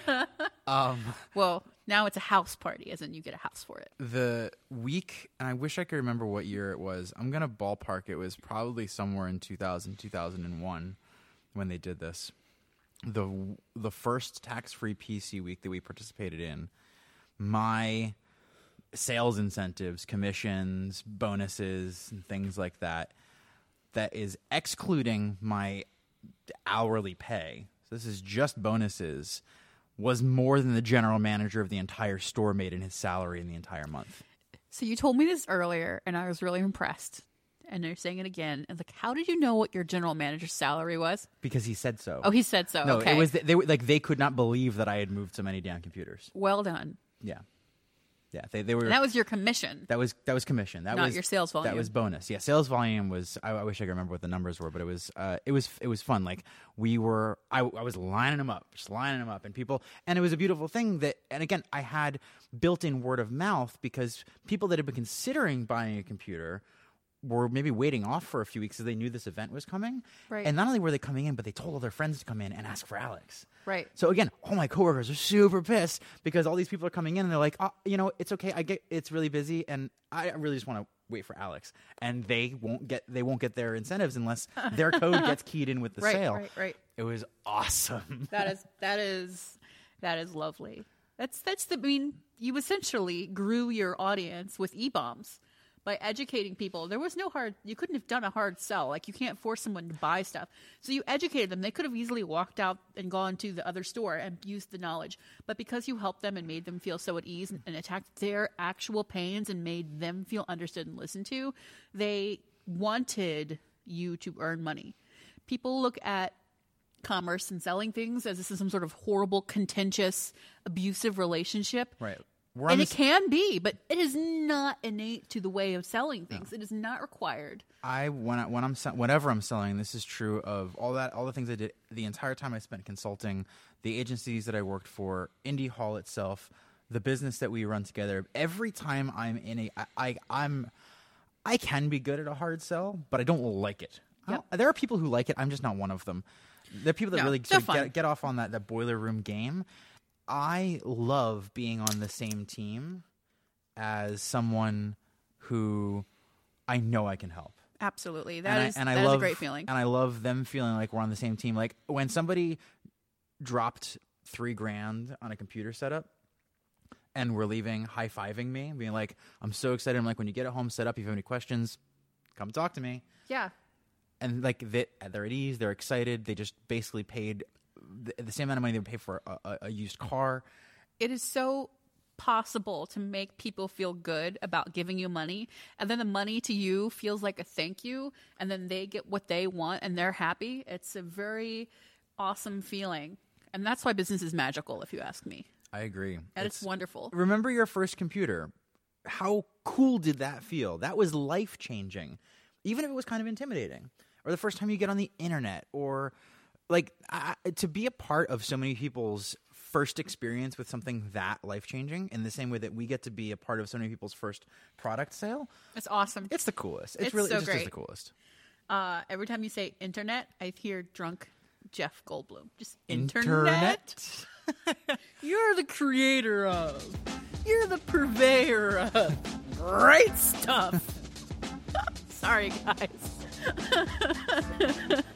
Um, Well, now it's a house party, as in you get a house for it. the week and i wish i could remember what year it was i'm gonna ballpark it was probably somewhere in 2000 2001 when they did this the the first tax-free pc week that we participated in my sales incentives commissions bonuses and things like that that is excluding my hourly pay so this is just bonuses was more than the general manager of the entire store made in his salary in the entire month So you told me this earlier, and I was really impressed. And you're saying it again. And like, how did you know what your general manager's salary was? because he said so. Oh, he said so. no, okay. it was they were like they could not believe that I had moved so many damn computers. well done. Yeah, Yeah, they, they were. And that was your commission. That was that was commission. That Not was your sales volume. That was bonus. Yeah, sales volume was. I, I wish I could remember what the numbers were, but it was. Uh, it was. It was fun. Like we were. I, I was lining them up, just lining them up, and people. And it was a beautiful thing that. And again, I had built-in word of mouth because people that had been considering buying a computer were maybe waiting off for a few weeks because they knew this event was coming. Right. And not only were they coming in, but they told all their friends to come in and ask for Alex. Right. So again, all my coworkers are super pissed because all these people are coming in and they're like, oh, you know, it's okay. I get it's really busy and I really just want to wait for Alex. And they won't get they won't get their incentives unless their code gets keyed in with the Right, sale. right, right. It was awesome. That is that is that is lovely. That's that's the I mean, you essentially grew your audience with e bombs by educating people. There was no hard you couldn't have done a hard sell. Like you can't force someone to buy stuff. So you educated them. They could have easily walked out and gone to the other store and used the knowledge. But because you helped them and made them feel so at ease and, and attacked their actual pains and made them feel understood and listened to, they wanted you to earn money. People look at commerce and selling things as this is some sort of horrible, contentious, abusive relationship. Right. We're And this- it can be, but it is not innate to the way of selling things. It is not required. I when I, when I'm whenever I'm selling, this is true of all that all the things I did the entire time I spent consulting, the agencies that I worked for, Indy Hall itself, the business that we run together. Every time I'm in a, I, I I'm I can be good at a hard sell, but I don't like it. Yep. don't- There are people who like it. I'm just not one of them. There are people that No, really sort of get, get off on that that boiler room game. I love being on the same team as someone who I know I can help Absolutely. and That I, is and I that is love, a great feeling. And I love them feeling like we're on the same team. Like when somebody dropped three grand on a computer setup and we're leaving high fiving me, being like, I'm so excited. I'm like, when you get it home set up, if you have any questions, come talk to me. yeah. And like they, they're at ease, they're excited. They just basically paid the, the same amount of money they would pay for a, a, a used car. It is so possible to make people feel good about giving you money and then the money to you feels like a thank you and then they get what they want and they're happy. It's a very awesome feeling and that's why business is magical if you ask me. I agree. and it's, wonderful. Remember your first computer. How cool did that feel? That was life changing even if it was kind of intimidating or the first time you get on the internet or like I, to be a part of so many people's first experience with something that life changing in the same way that we get to be a part of so many people's first product sale it's awesome it's the coolest it's, It's really so it just great. the coolest uh, every time you say internet i hear drunk jeff goldblum just internet You're the creator of. You're the purveyor of great stuff. Sorry, guys.